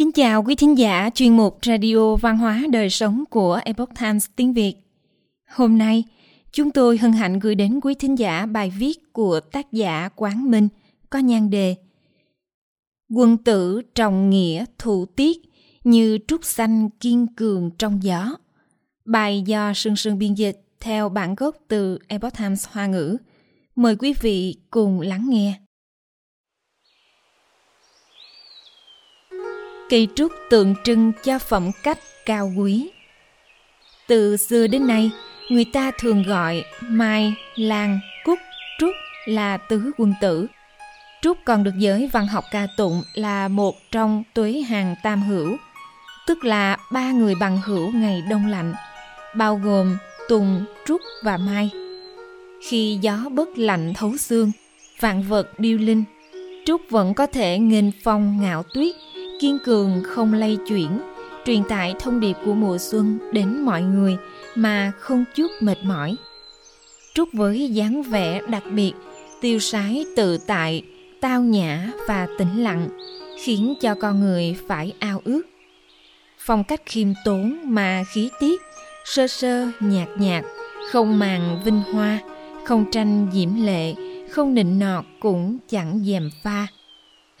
Kính chào quý thính giả chuyên mục Radio Văn hóa Đời Sống của Epoch Times tiếng Việt. Hôm nay, chúng tôi hân hạnh gửi đến quý thính giả bài viết của tác giả Quán Minh có nhan đề Quân tử trọng nghĩa thủ tiết như trúc xanh kiên cường trong gió. Bài do Sương Sương biên dịch theo bản gốc từ Epoch Times Hoa ngữ. Mời quý vị cùng lắng nghe. Cây trúc tượng trưng cho phẩm cách cao quý. Từ xưa đến nay, người ta thường gọi mai, lan, cúc, trúc là tứ quân tử. Trúc còn được giới văn học ca tụng là một trong tuế hàng tam hữu, tức là ba người bằng hữu ngày đông lạnh, bao gồm tùng, trúc và mai. Khi gió bớt lạnh thấu xương, vạn vật điêu linh, trúc vẫn có thể nghênh phong ngạo tuyết, kiên cường không lay chuyển, truyền tải thông điệp của mùa xuân đến mọi người mà không chút mệt mỏi. Trúc với dáng vẻ đặc biệt, tiêu sái tự tại, tao nhã và tĩnh lặng, khiến cho con người phải ao ước. Phong cách khiêm tốn mà khí tiết, sơ sơ nhạt nhạt, không màng vinh hoa, không tranh diễm lệ, không nịnh nọt cũng chẳng dèm pha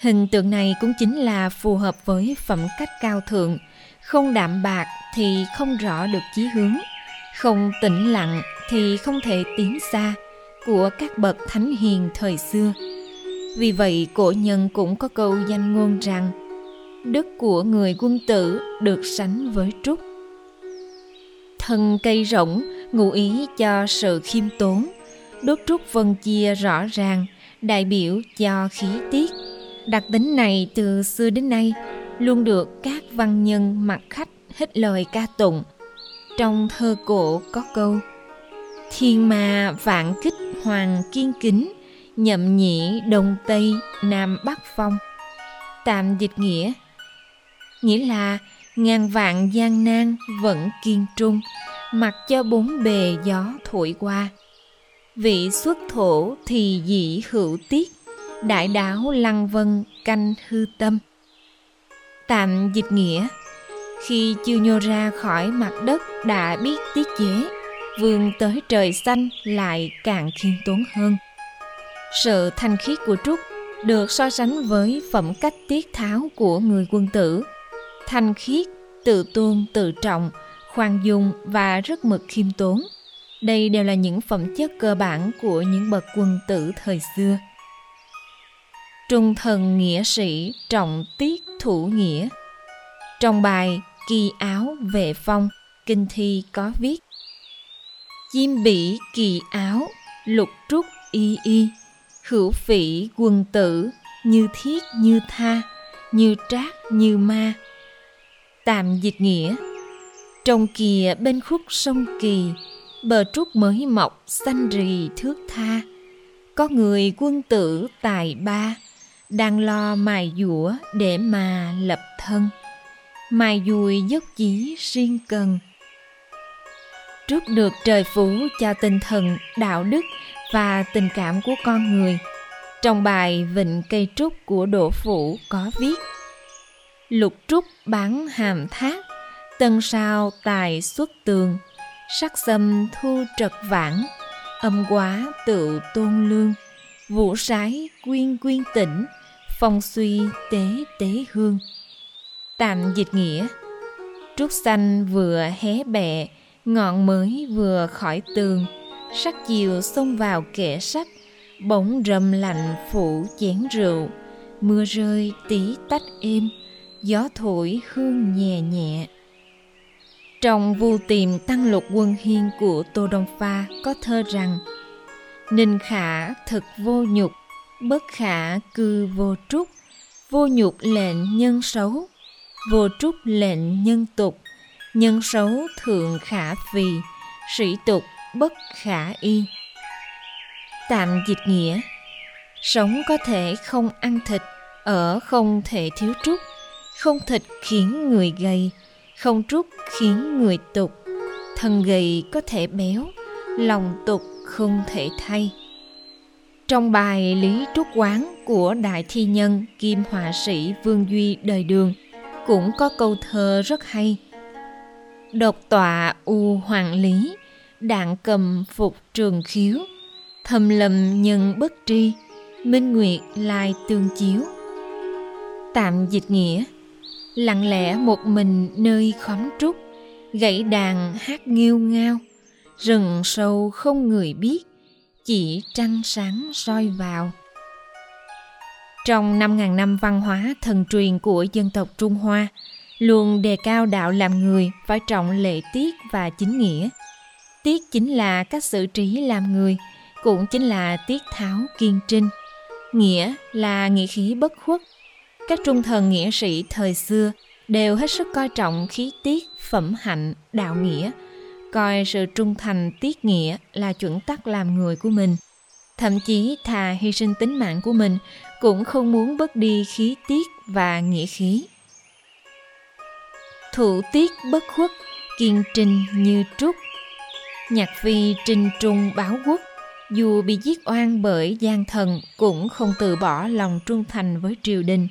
Hình tượng này cũng chính là phù hợp với phẩm cách cao thượng, không đạm bạc thì không rõ được chí hướng, không tĩnh lặng thì không thể tiến xa của các bậc thánh hiền thời xưa. Vì vậy cổ nhân cũng có câu danh ngôn rằng Đức của người quân tử được sánh với trúc. Thân cây rỗng ngụ ý cho sự khiêm tốn, đốt trúc phân chia rõ ràng, đại biểu cho khí tiết Đặc tính này từ xưa đến nay luôn được các văn nhân mặt khách hết lời ca tụng. Trong thơ cổ có câu Thiên ma vạn kích hoàng kiên kính, nhậm nhị đông tây nam bắc phong. Tạm dịch nghĩa Nghĩa là ngàn vạn gian nan vẫn kiên trung, mặc cho bốn bề gió thổi qua. Vị xuất thổ thì dĩ hữu tiết, đại đáo lăng vân canh hư tâm. Tạm dịch nghĩa, khi chưa nhô ra khỏi mặt đất đã biết tiết chế vươn tới trời xanh lại càng khiêm tốn hơn. Sự thanh khiết của trúc được so sánh với phẩm cách tiết tháo của người quân tử. Thanh khiết, tự tôn, tự trọng, khoan dung và rất mực khiêm tốn. Đây đều là những phẩm chất cơ bản của những bậc quân tử thời xưa trung thần nghĩa sĩ, trọng tiết thủ nghĩa. Trong bài kỳ áo vệ phong, kinh thi có viết, chim bỉ kỳ áo, lục trúc y y. Hữu phỉ quân tử, như thiết như tha, như trác như ma. Tạm dịch nghĩa, trong kìa bên khúc sông kỳ, bờ trúc mới mọc xanh rì thước tha. Có người quân tử tài ba đang lo mài dũa để mà lập thân. Mài dùi dốc chí riêng cần. Trước được trời phú cho tinh thần, đạo đức và tình cảm của con người. Trong bài vịnh cây trúc của đỗ phủ có viết, lục trúc bán hàm thác, tân sao tài xuất tường. Sắc xâm thu trật vãng, âm quá tự tôn lương. Vũ sái quyên quyên tỉnh phong suy tế tế hương. Tạm dịch nghĩa. Trúc xanh vừa hé bẹ, ngọn mới vừa khỏi tường. Sắc chiều xông vào kẻ sách bỗng rầm lạnh phủ chén rượu. Mưa rơi tí tách êm, gió thổi hương nhẹ nhẹ. Trong vu tìm tăng lục quân hiên của tô đông pha có thơ rằng, ninh khả thực vô nhục bất khả cư vô trúc, vô nhục lệnh nhân xấu. Vô trúc lệnh nhân tục, nhân xấu thượng khả vì sĩ tục bất khả y. Tạm dịch nghĩa, sống có thể không ăn thịt, ở không thể thiếu trúc. Không thịt khiến người gầy, không trúc khiến người tục. Thân gầy có thể béo, lòng tục không thể thay trong bài Lý Trúc Quán của Đại Thi Nhân Kim Họa sĩ Vương Duy Đời Đường cũng có câu thơ rất hay. Độc tọa u hoàng lý, đạn cầm phục trường khiếu, thầm lầm nhân bất tri, minh nguyệt lai tương chiếu. Tạm dịch nghĩa, lặng lẽ một mình nơi khóm trúc, gãy đàn hát nghiêu ngao, rừng sâu không người biết, chỉ trăng sáng soi vào. Trong 5.000 năm văn hóa thần truyền của dân tộc Trung Hoa, luôn đề cao đạo làm người phải trọng lệ tiết và chính nghĩa. Tiết chính là cách xử trí làm người, cũng chính là tiết tháo kiên trinh. Nghĩa là nghĩa khí bất khuất. Các trung thần nghĩa sĩ thời xưa đều hết sức coi trọng khí tiết, phẩm hạnh, đạo nghĩa, coi sự trung thành tiết nghĩa là chuẩn tắc làm người của mình. Thậm chí thà hy sinh tính mạng của mình cũng không muốn bớt đi khí tiết và nghĩa khí. Thủ tiết bất khuất, kiên trinh như trúc. Nhạc phi trinh trung báo quốc, dù bị giết oan bởi gian thần cũng không từ bỏ lòng trung thành với triều đình.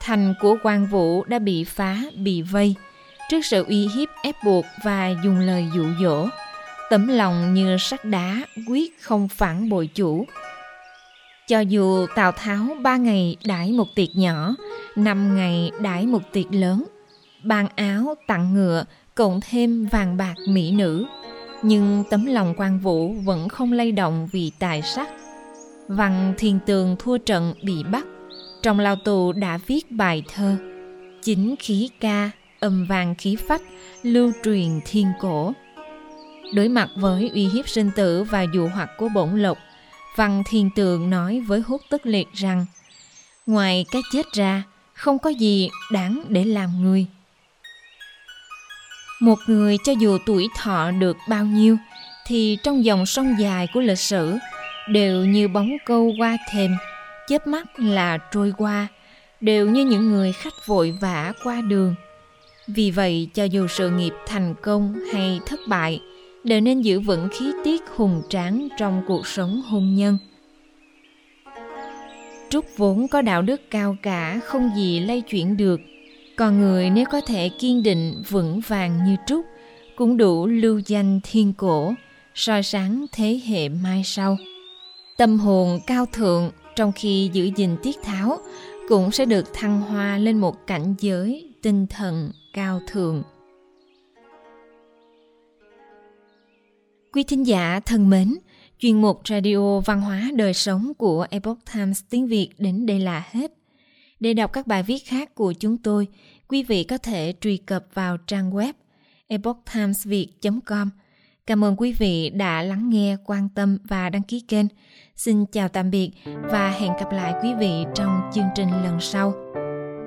Thành của quan vũ đã bị phá, bị vây. Trước sự uy hiếp ép buộc và dùng lời dụ dỗ, tấm lòng như sắt đá quyết không phản bội chủ, cho dù Tào Tháo ba ngày đãi một tiệc nhỏ, năm ngày đãi một tiệc lớn, ban áo tặng ngựa, cộng thêm vàng bạc mỹ nữ, nhưng tấm lòng quan vũ vẫn không lay động vì tài sắc. Văn Thiên Tường thua trận bị bắt, trong lao tù đã viết bài thơ Chính khí ca, âm vàng khí phách, lưu truyền thiên cổ. Đối mặt với uy hiếp sinh tử và dụ hoặc của bổn lộc, Văn Thiên tượng nói với Hút Tức Liệt rằng Ngoài cái chết ra, không có gì đáng để làm người. Một người cho dù tuổi thọ được bao nhiêu, thì trong dòng sông dài của lịch sử đều như bóng câu qua thềm, chớp mắt là trôi qua, đều như những người khách vội vã qua đường. Vì vậy, cho dù sự nghiệp thành công hay thất bại, đều nên giữ vững khí tiết hùng tráng trong cuộc sống hôn nhân. Trúc vốn có đạo đức cao cả không gì lay chuyển được, còn người nếu có thể kiên định vững vàng như Trúc cũng đủ lưu danh thiên cổ, soi sáng thế hệ mai sau. Tâm hồn cao thượng trong khi giữ gìn tiết tháo cũng sẽ được thăng hoa lên một cảnh giới tinh thần cao thượng. Quý thính giả thân mến, chuyên mục Radio Văn hóa Đời Sống của Epoch Times tiếng Việt đến đây là hết. Để đọc các bài viết khác của chúng tôi, quý vị có thể truy cập vào trang web epochtimesviet.com. Cảm ơn quý vị đã lắng nghe, quan tâm và đăng ký kênh. Xin chào tạm biệt và hẹn gặp lại quý vị trong chương trình lần sau.